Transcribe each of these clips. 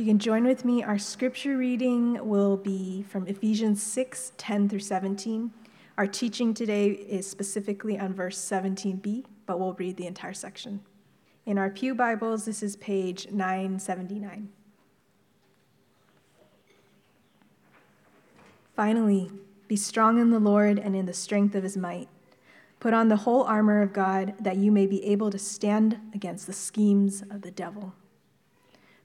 you can join with me, our scripture reading will be from Ephesians 6 10 through 17. Our teaching today is specifically on verse 17b, but we'll read the entire section. In our Pew Bibles, this is page 979. Finally, be strong in the Lord and in the strength of his might. Put on the whole armor of God that you may be able to stand against the schemes of the devil.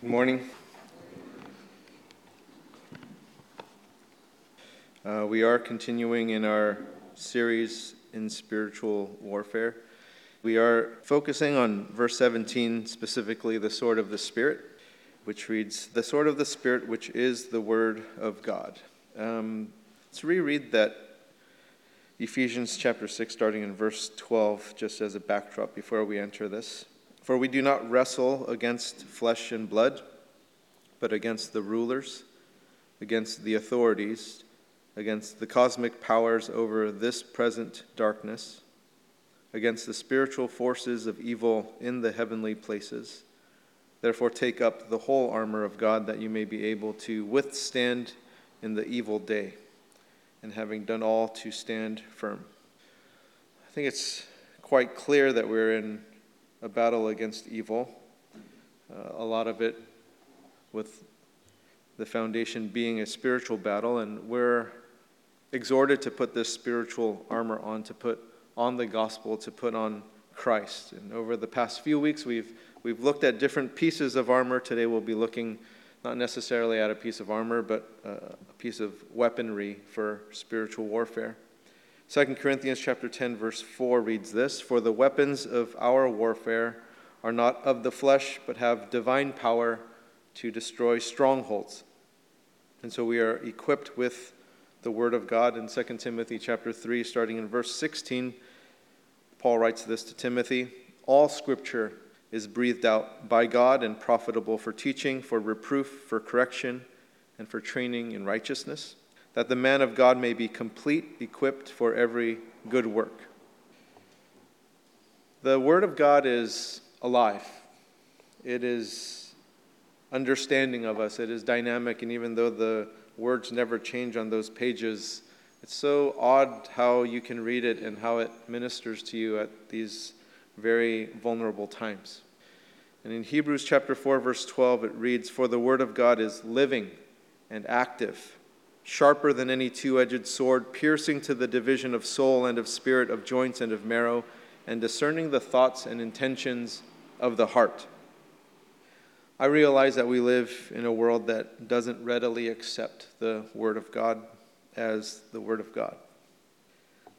Good morning. Uh, we are continuing in our series in spiritual warfare. We are focusing on verse 17, specifically the sword of the Spirit, which reads, The sword of the Spirit, which is the word of God. Um, let's reread that Ephesians chapter 6, starting in verse 12, just as a backdrop before we enter this. For we do not wrestle against flesh and blood, but against the rulers, against the authorities, against the cosmic powers over this present darkness, against the spiritual forces of evil in the heavenly places. Therefore, take up the whole armor of God that you may be able to withstand in the evil day, and having done all, to stand firm. I think it's quite clear that we're in a battle against evil. Uh, a lot of it with the foundation being a spiritual battle, and we're exhorted to put this spiritual armor on, to put on the gospel, to put on Christ. And over the past few weeks, we've, we've looked at different pieces of armor. Today, we'll be looking not necessarily at a piece of armor, but uh, a piece of weaponry for spiritual warfare. 2 Corinthians chapter 10 verse 4 reads this, "For the weapons of our warfare are not of the flesh, but have divine power to destroy strongholds." And so we are equipped with the word of God in 2 Timothy chapter 3 starting in verse 16. Paul writes this to Timothy, "All scripture is breathed out by God and profitable for teaching, for reproof, for correction, and for training in righteousness." That the man of God may be complete, equipped for every good work. The Word of God is alive. It is understanding of us. It is dynamic, and even though the words never change on those pages, it's so odd how you can read it and how it ministers to you at these very vulnerable times. And in Hebrews chapter 4 verse 12 it reads for the word of God is living and active sharper than any two edged sword, piercing to the division of soul and of spirit, of joints and of marrow, and discerning the thoughts and intentions of the heart. I realize that we live in a world that doesn't readily accept the Word of God as the Word of God.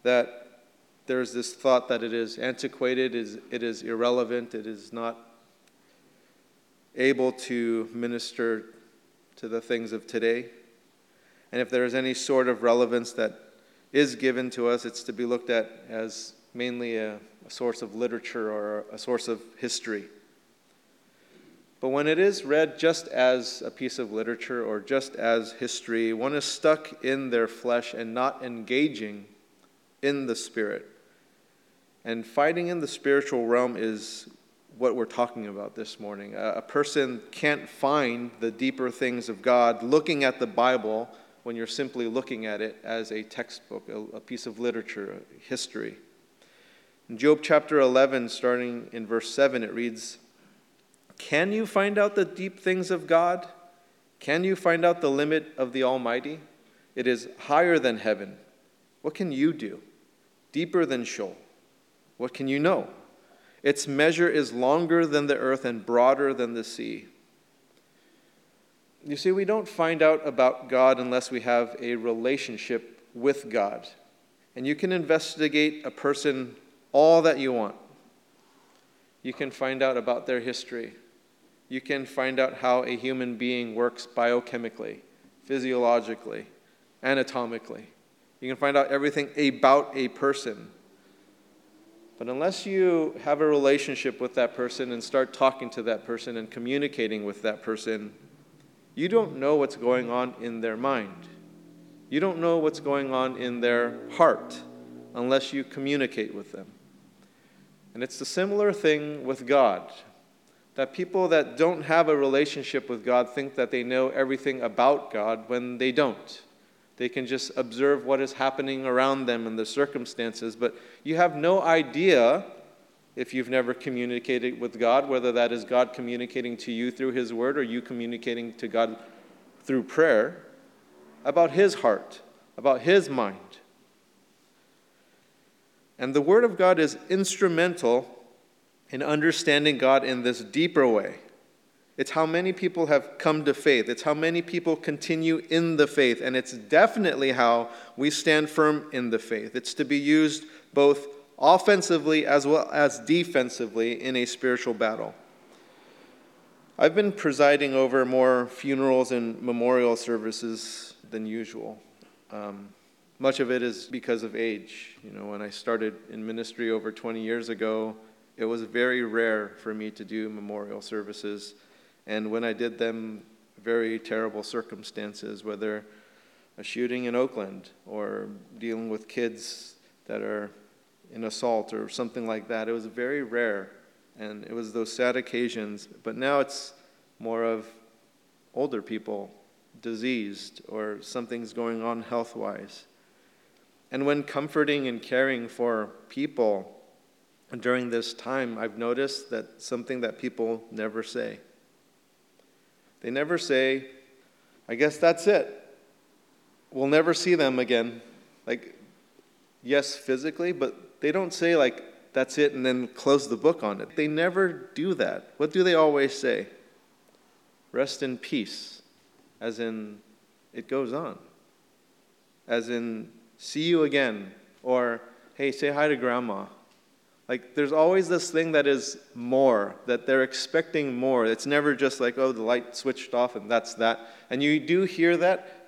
That there's this thought that it is antiquated, it is irrelevant, it is not able to minister to the things of today. And if there is any sort of relevance that is given to us, it's to be looked at as mainly a, a source of literature or a source of history. But when it is read just as a piece of literature or just as history, one is stuck in their flesh and not engaging in the spirit. And fighting in the spiritual realm is what we're talking about this morning. A, a person can't find the deeper things of God looking at the Bible when you're simply looking at it as a textbook, a, a piece of literature, history. In Job chapter 11, starting in verse 7, it reads Can you find out the deep things of God? Can you find out the limit of the Almighty? It is higher than heaven. What can you do? Deeper than Sheol. What can you know? Its measure is longer than the earth and broader than the sea. You see, we don't find out about God unless we have a relationship with God. And you can investigate a person all that you want. You can find out about their history. You can find out how a human being works biochemically, physiologically, anatomically. You can find out everything about a person. But unless you have a relationship with that person and start talking to that person and communicating with that person, you don't know what's going on in their mind. You don't know what's going on in their heart unless you communicate with them. And it's a similar thing with God. That people that don't have a relationship with God think that they know everything about God when they don't. They can just observe what is happening around them and the circumstances, but you have no idea if you've never communicated with God, whether that is God communicating to you through His Word or you communicating to God through prayer, about His heart, about His mind. And the Word of God is instrumental in understanding God in this deeper way. It's how many people have come to faith. It's how many people continue in the faith. And it's definitely how we stand firm in the faith. It's to be used both offensively as well as defensively in a spiritual battle. I've been presiding over more funerals and memorial services than usual. Um, much of it is because of age. You know, when I started in ministry over 20 years ago, it was very rare for me to do memorial services. And when I did them, very terrible circumstances, whether a shooting in Oakland or dealing with kids that are in assault or something like that. It was very rare, and it was those sad occasions. But now it's more of older people diseased or something's going on health wise. And when comforting and caring for people during this time, I've noticed that something that people never say. They never say, I guess that's it. We'll never see them again. Like, yes, physically, but they don't say, like, that's it, and then close the book on it. They never do that. What do they always say? Rest in peace, as in, it goes on. As in, see you again, or hey, say hi to grandma. Like, there's always this thing that is more, that they're expecting more. It's never just like, oh, the light switched off and that's that. And you do hear that,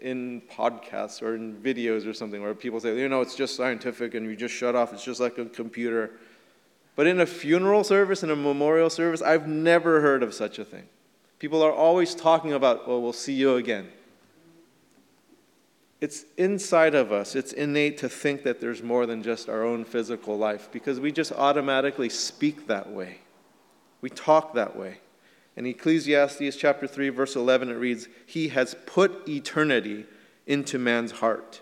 in podcasts or in videos or something where people say, you know, it's just scientific and you just shut off, it's just like a computer. But in a funeral service, in a memorial service, I've never heard of such a thing. People are always talking about, well, we'll see you again. It's inside of us. It's innate to think that there's more than just our own physical life because we just automatically speak that way. We talk that way. In Ecclesiastes chapter 3 verse 11 it reads, "He has put eternity into man's heart."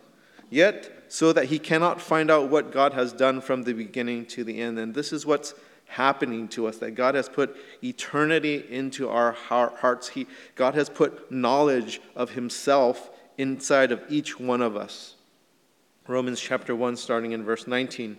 Yet so that he cannot find out what God has done from the beginning to the end. And this is what's happening to us that God has put eternity into our hearts. He, God has put knowledge of himself inside of each one of us. Romans chapter 1 starting in verse 19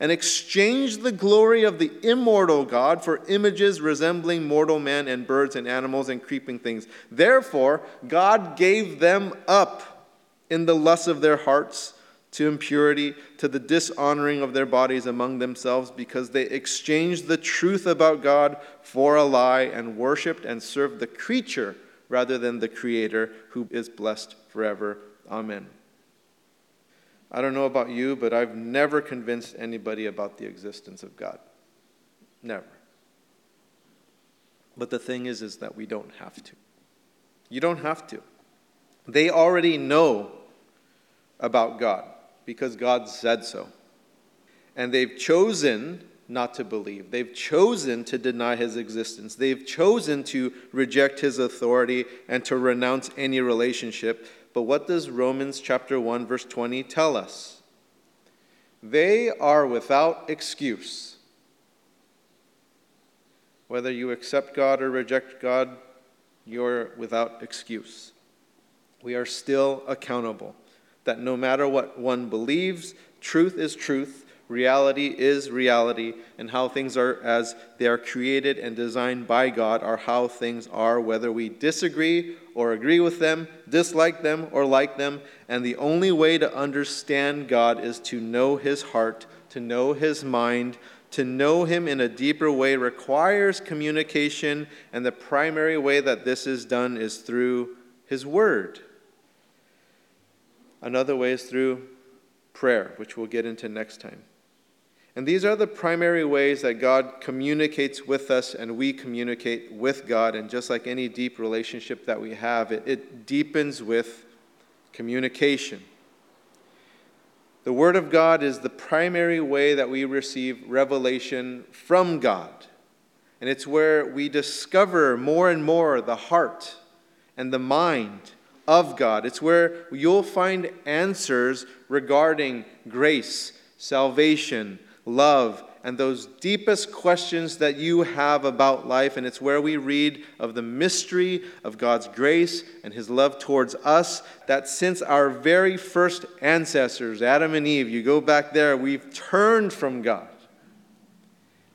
and exchanged the glory of the immortal God for images resembling mortal men and birds and animals and creeping things. Therefore, God gave them up in the lust of their hearts to impurity, to the dishonoring of their bodies among themselves, because they exchanged the truth about God for a lie and worshiped and served the creature rather than the Creator, who is blessed forever. Amen. I don't know about you, but I've never convinced anybody about the existence of God. Never. But the thing is, is that we don't have to. You don't have to. They already know about God because God said so. And they've chosen not to believe. They've chosen to deny his existence. They've chosen to reject his authority and to renounce any relationship. But what does Romans chapter 1 verse 20 tell us? They are without excuse. Whether you accept God or reject God, you're without excuse. We are still accountable. That no matter what one believes, truth is truth, reality is reality, and how things are as they are created and designed by God are how things are, whether we disagree or agree with them, dislike them or like them. And the only way to understand God is to know His heart, to know His mind. To know Him in a deeper way requires communication, and the primary way that this is done is through His Word. Another way is through prayer, which we'll get into next time. And these are the primary ways that God communicates with us and we communicate with God. And just like any deep relationship that we have, it, it deepens with communication. The Word of God is the primary way that we receive revelation from God. And it's where we discover more and more the heart and the mind of God. It's where you'll find answers regarding grace, salvation, love, and those deepest questions that you have about life. And it's where we read of the mystery of God's grace and His love towards us. That since our very first ancestors, Adam and Eve, you go back there, we've turned from God.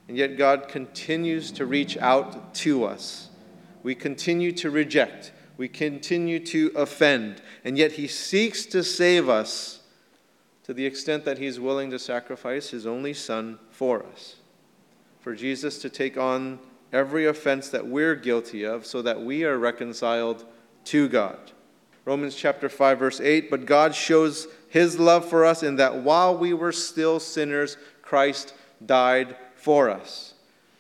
And yet God continues to reach out to us. We continue to reject, we continue to offend, and yet He seeks to save us to the extent that he's willing to sacrifice his only son for us. For Jesus to take on every offense that we're guilty of so that we are reconciled to God. Romans chapter 5 verse 8, but God shows his love for us in that while we were still sinners, Christ died for us.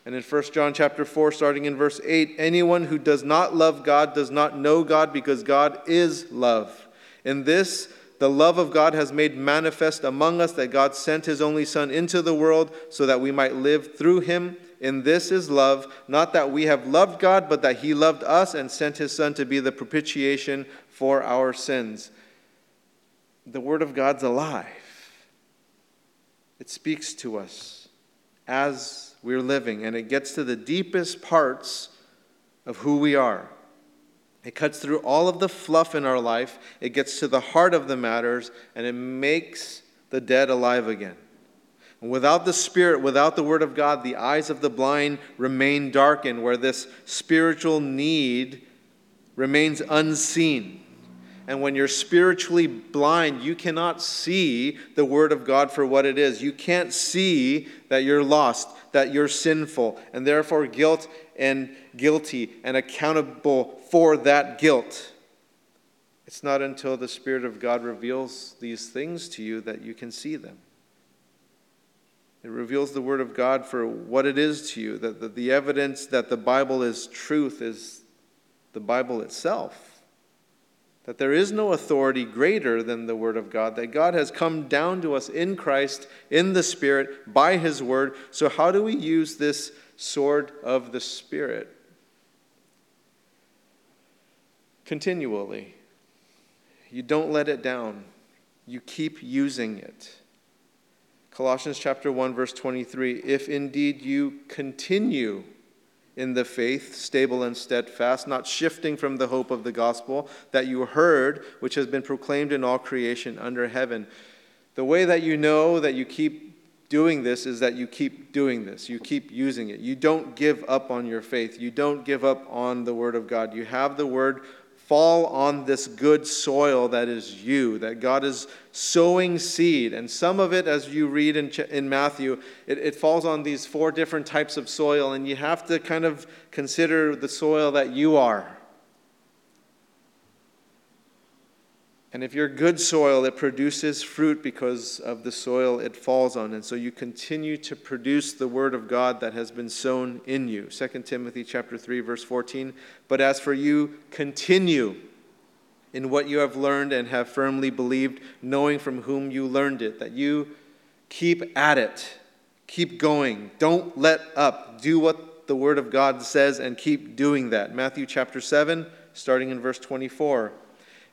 And in 1 John chapter 4 starting in verse 8, anyone who does not love God does not know God because God is love. In this the love of God has made manifest among us that God sent his only Son into the world so that we might live through him. In this is love, not that we have loved God, but that he loved us and sent his Son to be the propitiation for our sins. The Word of God's alive, it speaks to us as we're living, and it gets to the deepest parts of who we are. It cuts through all of the fluff in our life, it gets to the heart of the matters, and it makes the dead alive again. And without the Spirit, without the Word of God, the eyes of the blind remain darkened, where this spiritual need remains unseen. And when you're spiritually blind, you cannot see the Word of God for what it is. You can't see that you're lost, that you're sinful, and therefore guilt and guilty and accountable for that guilt. It's not until the Spirit of God reveals these things to you that you can see them. It reveals the Word of God for what it is to you, that the, evidence that the Bible is truth is the Bible itself. That there is no authority greater than the Word of God, that God has come down to us in Christ, in the Spirit, by His Word. So, how do we use this sword of the Spirit? continually. You don't let it down, you keep using it. Colossians chapter 1 verse 23 if indeed you continue in the faith, stable and steadfast, not shifting from the hope of the gospel that you heard, which has been proclaimed in all creation under heaven. The way that you know that you keep doing this is that you keep doing this. You keep using it. You don't give up on your faith. You don't give up on the Word of God. You have the Word fall on this good soil that is you, that God is sowing seed. And some of it, as you read in, in Matthew, it, it falls on these four different types of soil, and you have to kind of consider the soil that you are. And if you're good soil, it produces fruit because of the soil it falls on. And so you continue to produce the word of God that has been sown in you. 2 Timothy chapter 3 verse 14. But as for you, continue in what you have learned and have firmly believed, knowing from whom you learned it, that you keep at it, keep going, don't let up, do what the Word of God says and keep doing that. Matthew chapter 7, starting in verse 24.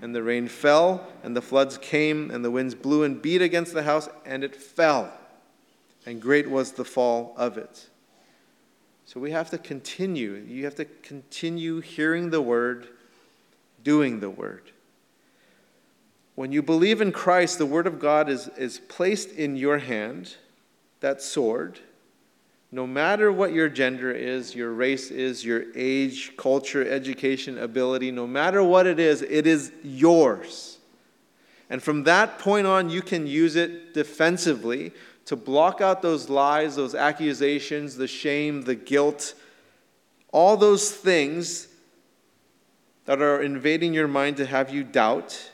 And the rain fell, and the floods came, and the winds blew and beat against the house, and it fell. And great was the fall of it. So we have to continue. You have to continue hearing the word, doing the word. When you believe in Christ, the word of God is, is placed in your hand, that sword. No matter what your gender is, your race is, your age, culture, education, ability, no matter what it is, it is yours. And from that point on, you can use it defensively to block out those lies, those accusations, the shame, the guilt, all those things that are invading your mind to have you doubt.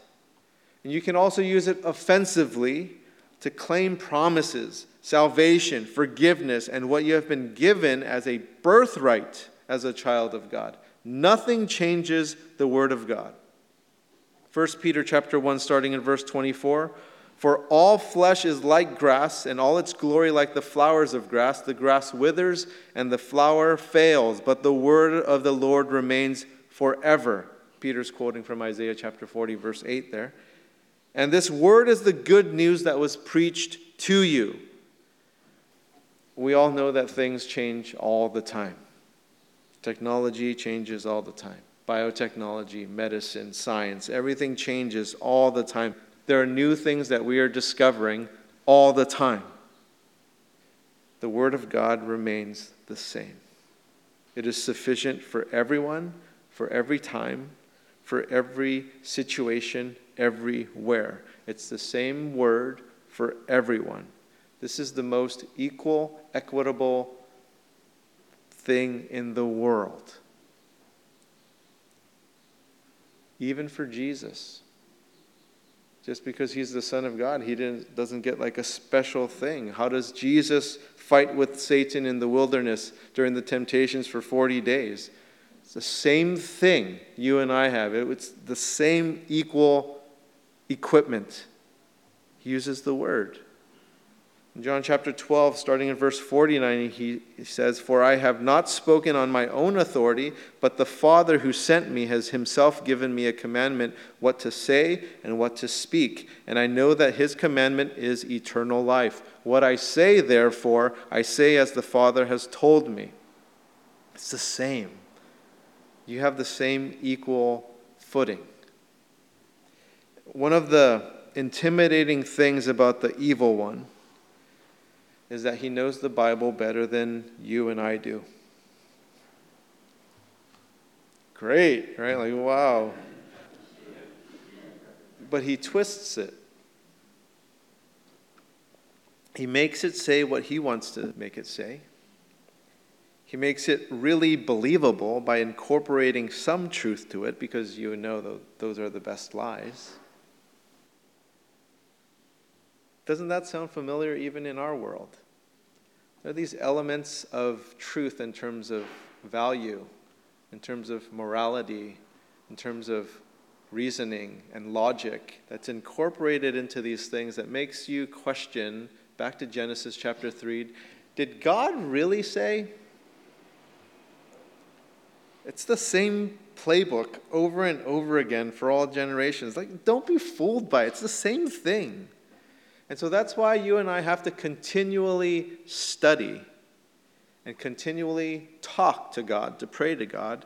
And you can also use it offensively to claim promises, salvation, forgiveness, and what you have been given as a birthright as a child of God. Nothing changes the word of God. 1 Peter chapter 1 starting in verse 24 for all flesh is like grass, and all its glory like the flowers of grass. The grass withers, and the flower fails, but the word of the Lord remains forever. Peter's quoting from Isaiah chapter 40, verse 8 there. And this word is the good news that was preached to you. We all know that things change all the time. Technology changes all the time. Biotechnology, medicine, science, everything changes all the time. There are new things that we are discovering all the time. The Word of God remains the same. It is sufficient for everyone, for every time, for every situation, everywhere. It's the same Word for everyone. This is the most equal, equitable thing in the world. Even for Jesus. Just because he's the Son of God, he doesn't get like a special thing. How does Jesus fight with Satan in the wilderness during the temptations for 40 days? It's the same thing you and I have. It's the same equal equipment. He uses the word. In John chapter 12, starting in verse 49, he, says, For I have not spoken on my own authority, but the Father who sent me has himself given me a commandment what to say and what to speak. And I know that his commandment is eternal life. What I say, therefore, I say as the Father has told me. It's the same. You have the same equal footing. One of the intimidating things about the evil one is that he knows the Bible better than you and I do. Great, right? Like, wow. But he twists it. He makes it say what he wants to make it say. He makes it really believable by incorporating some truth to it because you know those are the best lies. Doesn't that sound familiar even in our world? There are these elements of truth in terms of value, in terms of morality, in terms of reasoning and logic that's incorporated into these things that makes you question back to Genesis chapter 3 did God really say? It's the same playbook over and over again for all generations. Like, don't be fooled by it. It's the same thing. And so that's why you and I have to continually study and continually talk to God, to pray to God,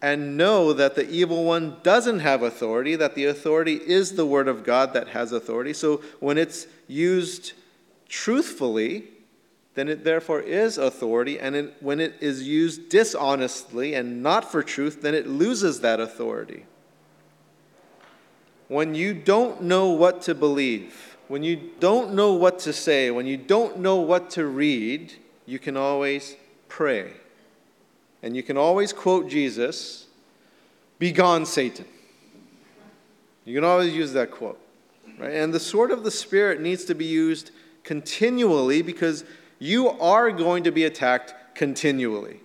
and know that the evil one doesn't have authority, that the authority is the Word of God that has authority. So when it's used truthfully, then it therefore is authority. And it, when it is used dishonestly and not for truth, then it loses that authority. When you don't know what to believe, when you don't know what to say, when you don't know what to read, you can always pray. And you can always quote Jesus, Begone, Satan. You can always use that quote. Right? And the sword of the Spirit needs to be used continually because you are going to be attacked continually.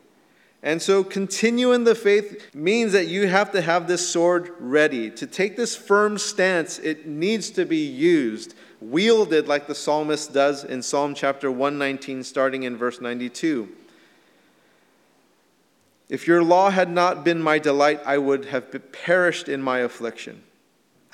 And so, continue in the faith means that you have to have this sword ready. To take this firm stance, it needs to be used, wielded like the psalmist does in Psalm chapter 119, starting in verse 92. If your law had not been my delight, I would have perished in my affliction.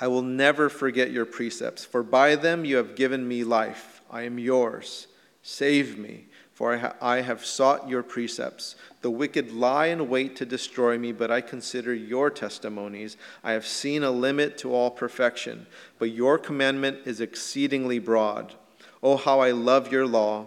I will never forget your precepts, for by them you have given me life. I am yours. Save me, for I have sought your precepts. The wicked lie in wait to destroy me, but I consider your testimonies. I have seen a limit to all perfection, but your commandment is exceedingly broad. Oh, how I love your law!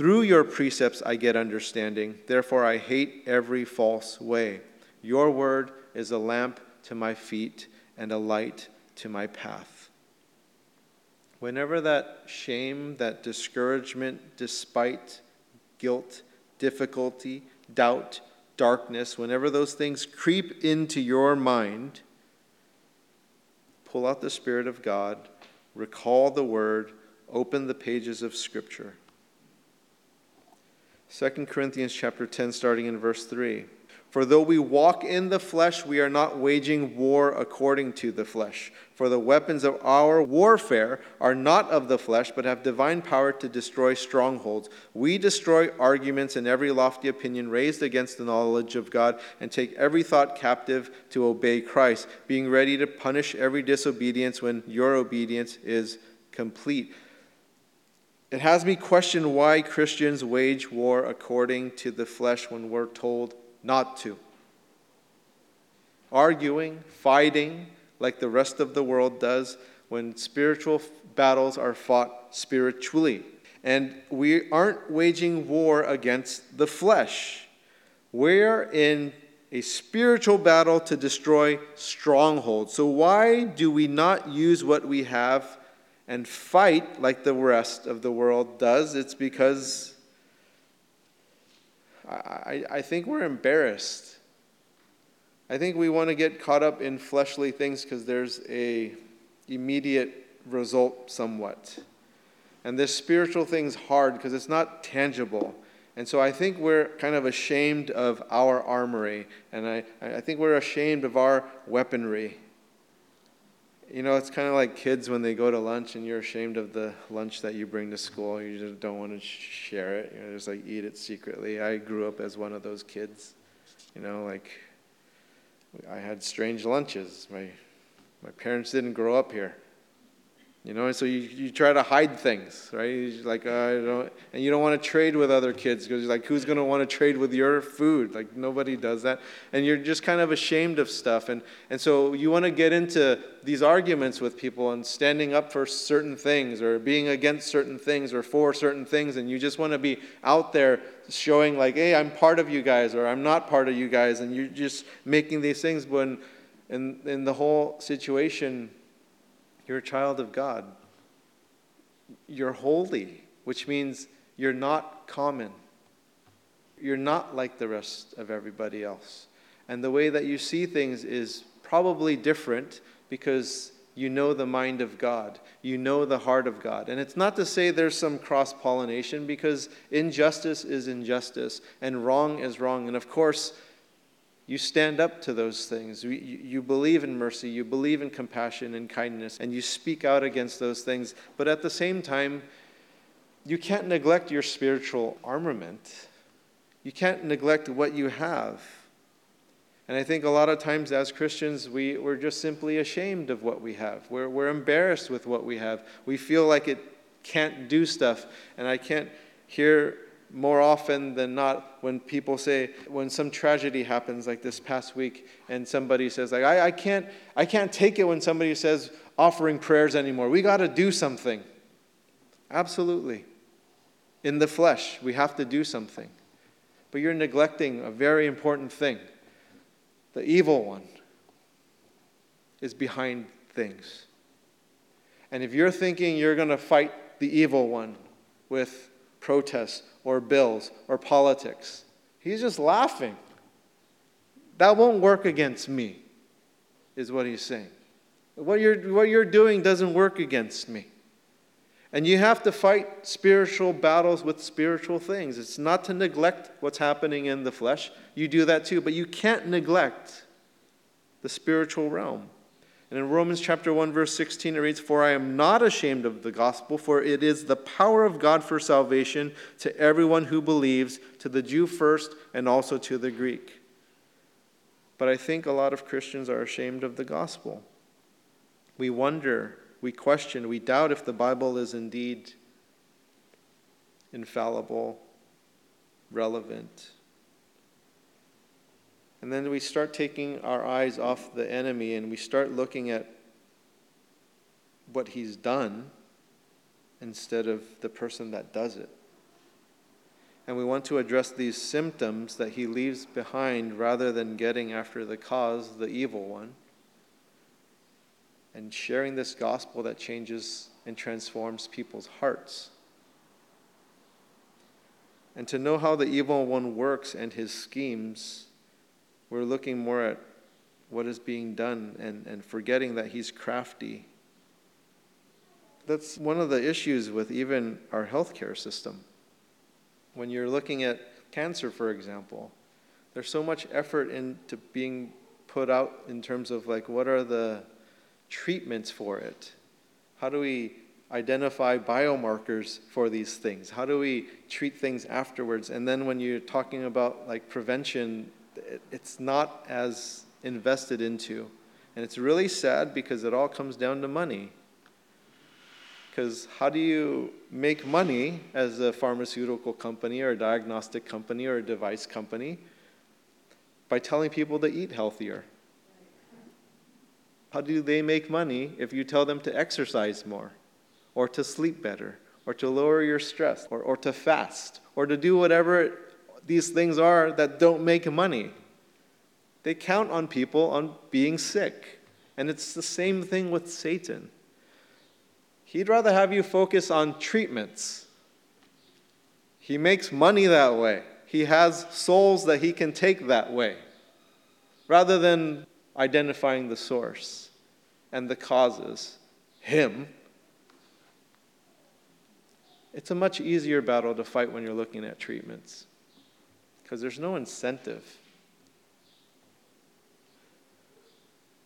Through your precepts I get understanding. Therefore, I hate every false way. Your word is a lamp to my feet and a light to my path. Whenever that shame, that discouragement, despite, guilt, difficulty, doubt, darkness, whenever those things creep into your mind, pull out the Spirit of God, recall the Word, open the pages of Scripture. 2 Corinthians chapter 10 starting in verse 3. For though we walk in the flesh, we are not waging war according to the flesh. For the weapons of our warfare are not of the flesh, but have divine power to destroy strongholds. We destroy arguments and every lofty opinion raised against the knowledge of God, and take every thought captive to obey Christ, being ready to punish every disobedience when your obedience is complete. It has me question why Christians wage war according to the flesh when we're told not to. Arguing, fighting, like the rest of the world does, when spiritual battles are fought spiritually. And we aren't waging war against the flesh. We're in a spiritual battle to destroy strongholds. So, why do we not use what we have and fight like the rest of the world does, it's because I, I think we're embarrassed. I think we want to get caught up in fleshly things because there's a immediate result somewhat. And this spiritual thing's hard because it's not tangible. And so I think we're kind of ashamed of our armory, and I, I think we're ashamed of our weaponry. You know, it's kind of like kids when they go to lunch and you're ashamed of the lunch that you bring to school. You just don't want to share it. You know, just like eat it secretly. I grew up as one of those kids. You know, like I had strange lunches. My my parents didn't grow up here. You know, so you, you try to hide things, right? You're like, uh, I don't, and you don't want to trade with other kids because you're like, who's going to want to trade with your food? Like, nobody does that. And you're just kind of ashamed of stuff. And, and so you want to get into these arguments with people and standing up for certain things or being against certain things or for certain things. And you just want to be out there showing, like, hey, I'm part of you guys or I'm not part of you guys. And you're just making these things when, in, in the whole situation, you're a child of God. You're holy, which means you're not common. You're not like the rest of everybody else. And the way that you see things is probably different because you know the mind of God. You know the heart of God. And it's not to say there's some cross pollination because injustice is injustice and wrong is wrong. And of course, you stand up to those things. You, believe in mercy, you believe in compassion and kindness, and you speak out against those things. But at the same time, you can't neglect your spiritual armament. You can't neglect what you have. And I think a lot of times as Christians, we, we're just simply ashamed of what we have. We're, we're embarrassed with what we have. We feel like it can't do stuff. And I can't hear more often than not when people say when some tragedy happens like this past week and somebody says like I, I can't i can't take it when somebody says offering prayers anymore. We got to do something. Absolutely. In the flesh we have to do something. But you're neglecting a very important thing. The evil one is behind things. And if you're thinking you're going to fight the evil one with protests or bills or politics. He's just laughing. That won't work against me, is what he's saying. What you're, what you're doing doesn't work against me. And you have to fight spiritual battles with spiritual things. It's not to neglect what's happening in the flesh. You do that too, but you can't neglect the spiritual realm. And in Romans chapter 1 verse 16 it reads for I am not ashamed of the gospel for it is the power of God for salvation to everyone who believes to the Jew first and also to the Greek. But I think a lot of Christians are ashamed of the gospel. We wonder, we question, we doubt if the Bible is indeed infallible, relevant. And then we start taking our eyes off the enemy and we start looking at what he's done instead of the person that does it. And we want to address these symptoms that he leaves behind rather than getting after the cause, the evil one, and sharing this gospel that changes and transforms people's hearts. And to know how the evil one works and his schemes we're looking more at what is being done and, and forgetting that he's crafty. That's one of the issues with even our healthcare system. When you're looking at cancer, for example, there's so much effort into being put out in terms of like what are the treatments for it? How do we identify biomarkers for these things? How do we treat things afterwards? And then when you're talking about like prevention it's not as invested into. And it's really sad because it all comes down to money. Because how do you make money as a pharmaceutical company or a diagnostic company or a device company? By telling people to eat healthier. How do they make money if you tell them to exercise more, or to sleep better, or to lower your stress, or, or to fast, or to do whatever these things are that don't make money. They count on people on being sick. And it's the same thing with Satan. He'd rather have you focus on treatments. He makes money that way. He has souls that he can take that way, rather than identifying the source and the causes, him. It's a much easier battle to fight when you're looking at treatments because there's no incentive.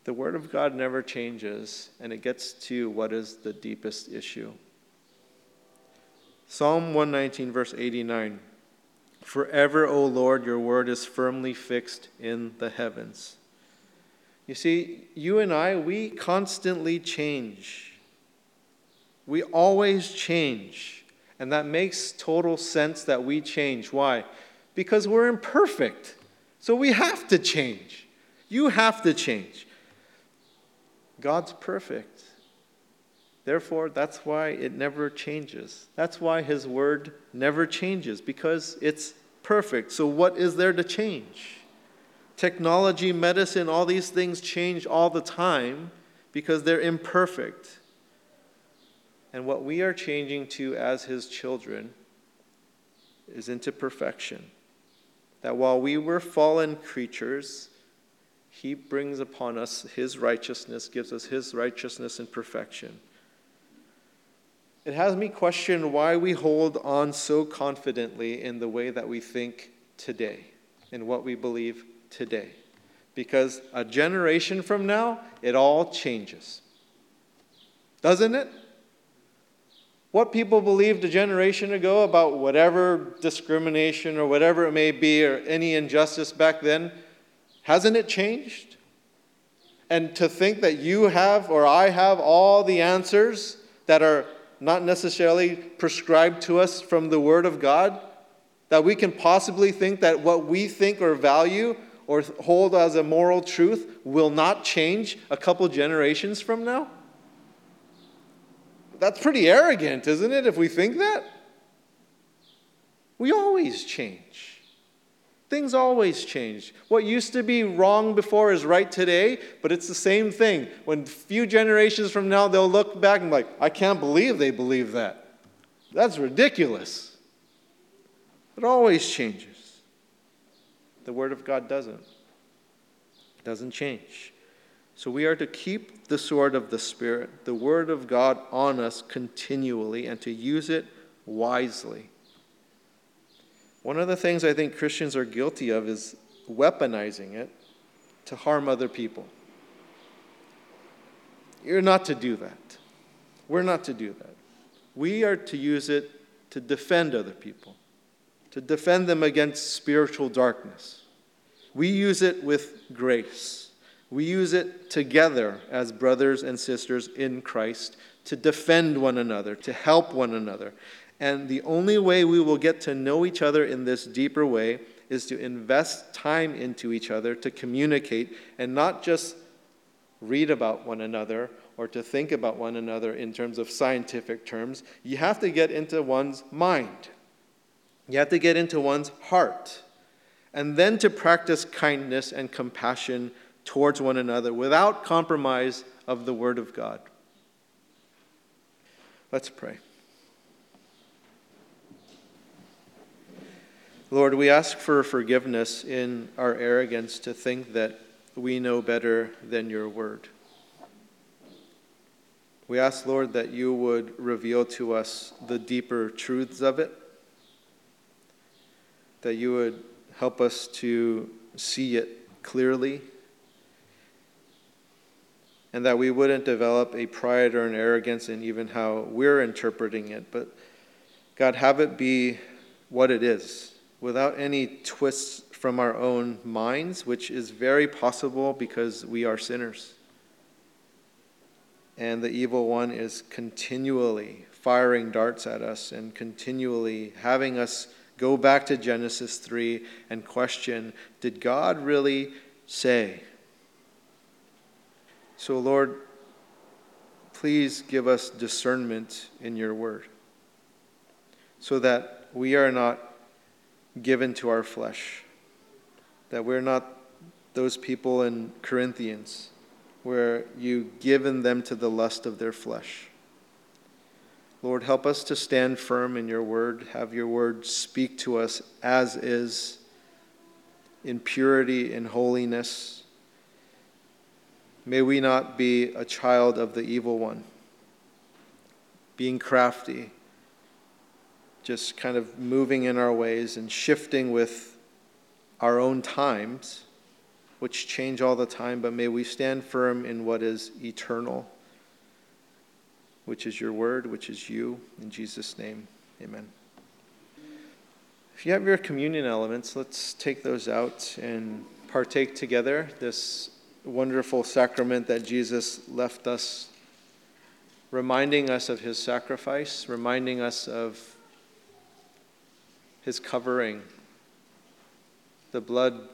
The Word of God never changes, and it gets to what is the deepest issue. Psalm 119, verse 89 Forever, O Lord, your word is firmly fixed in the heavens. You see, you and I, we constantly change. We always change. And that makes total sense that we change. Why? Because we're imperfect. So we have to change. You have to change. God's perfect. Therefore, that's why it never changes. That's why His Word never changes, because it's perfect. So, what is there to change? Technology, medicine, all these things change all the time because they're imperfect. And what we are changing to as His children is into perfection that while we were fallen creatures, he brings upon us his righteousness, gives us his righteousness and perfection. It has me question why we hold on so confidently in the way that we think today, in what we believe today. Because a generation from now, it all changes. Doesn't it? What people believed a generation ago about whatever discrimination or whatever it may be or any injustice back then, hasn't it changed? And to think that you have or I have all the answers that are not necessarily prescribed to us from the Word of God? That we can possibly think that what we think or value or hold as a moral truth will not change a couple generations from now? That's pretty arrogant, isn't it, if we think that? We always change. Things always change. What used to be wrong before is right today, but it's the same thing. When a few generations from now, they'll look back and be like, I can't believe they believe that. That's ridiculous. It always changes. The Word of God doesn't. It doesn't change. So we are to keep the sword of the Spirit, the Word of God, on us continually and to use it wisely. One of the things I think Christians are guilty of is weaponizing it to harm other people. You're not to do that. We're not to do that. We are to use it to defend other people, to defend them against spiritual darkness. We use it with grace. We use it together as brothers and sisters in Christ to defend one another, to help one another. And the only way we will get to know each other in this deeper way is to invest time into each other, to communicate, and not just read about one another or to think about one another in terms of scientific terms. You have to get into one's mind, you have to get into one's heart, and then to practice kindness and compassion towards one another without compromise of the Word of God. Let's pray. Lord, we ask for forgiveness in our arrogance to think that we know better than your word. We ask, Lord, that you would reveal to us the deeper truths of it, that you would help us to see it clearly, and that we wouldn't develop a pride or an arrogance in even how we're interpreting it, but God, have it be what it is without any twists from our own minds, which is very possible because we are sinners. And the evil one is continually firing darts at us and continually having us go back to Genesis 3 and question Did God really say? So, Lord, please give us discernment in your word so that we are not given to our flesh. That we're not those people in Corinthians where you given them to the lust of their flesh. Lord, help us to stand firm in your word. Have your word speak to us as is, in purity and holiness. May we not be a child of the evil one, being crafty just kind of moving in our ways and shifting with our own times, which change all the time, but may we stand firm in what is eternal, which is your word, which is you. In Jesus' name, amen. If you have your communion elements, let's take those out and partake together this wonderful sacrament that Jesus left us, reminding us of his sacrifice, reminding us of his covering, the blood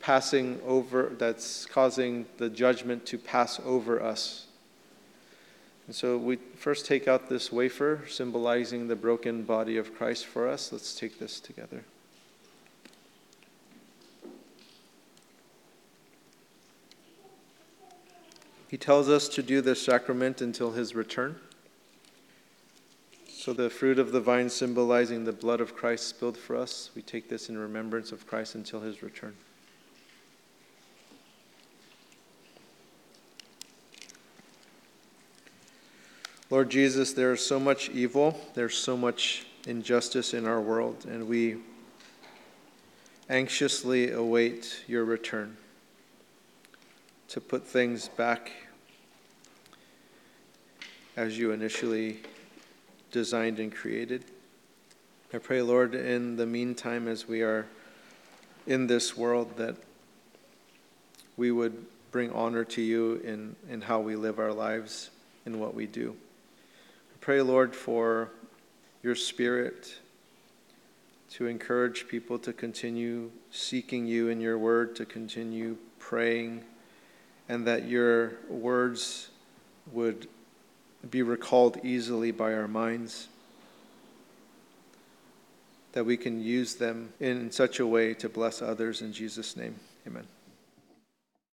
passing over, that's causing the judgment to pass over us. And so we first take out this wafer symbolizing the broken body of Christ for us. Let's take this together. He tells us to do this sacrament until his return. So, the fruit of the vine symbolizing the blood of Christ spilled for us, we take this in remembrance of Christ until his return. Lord Jesus, there is so much evil, there's so much injustice in our world, and we anxiously await your return to put things back as you initially designed and created. I pray, Lord, in the meantime, as we are in this world, that we would bring honor to you in, in how we live our lives and what we do. I pray, Lord, for your spirit to encourage people to continue seeking you in your word, to continue praying, and that your words would be recalled easily by our minds, that we can use them in such a way to bless others. In Jesus' name, amen.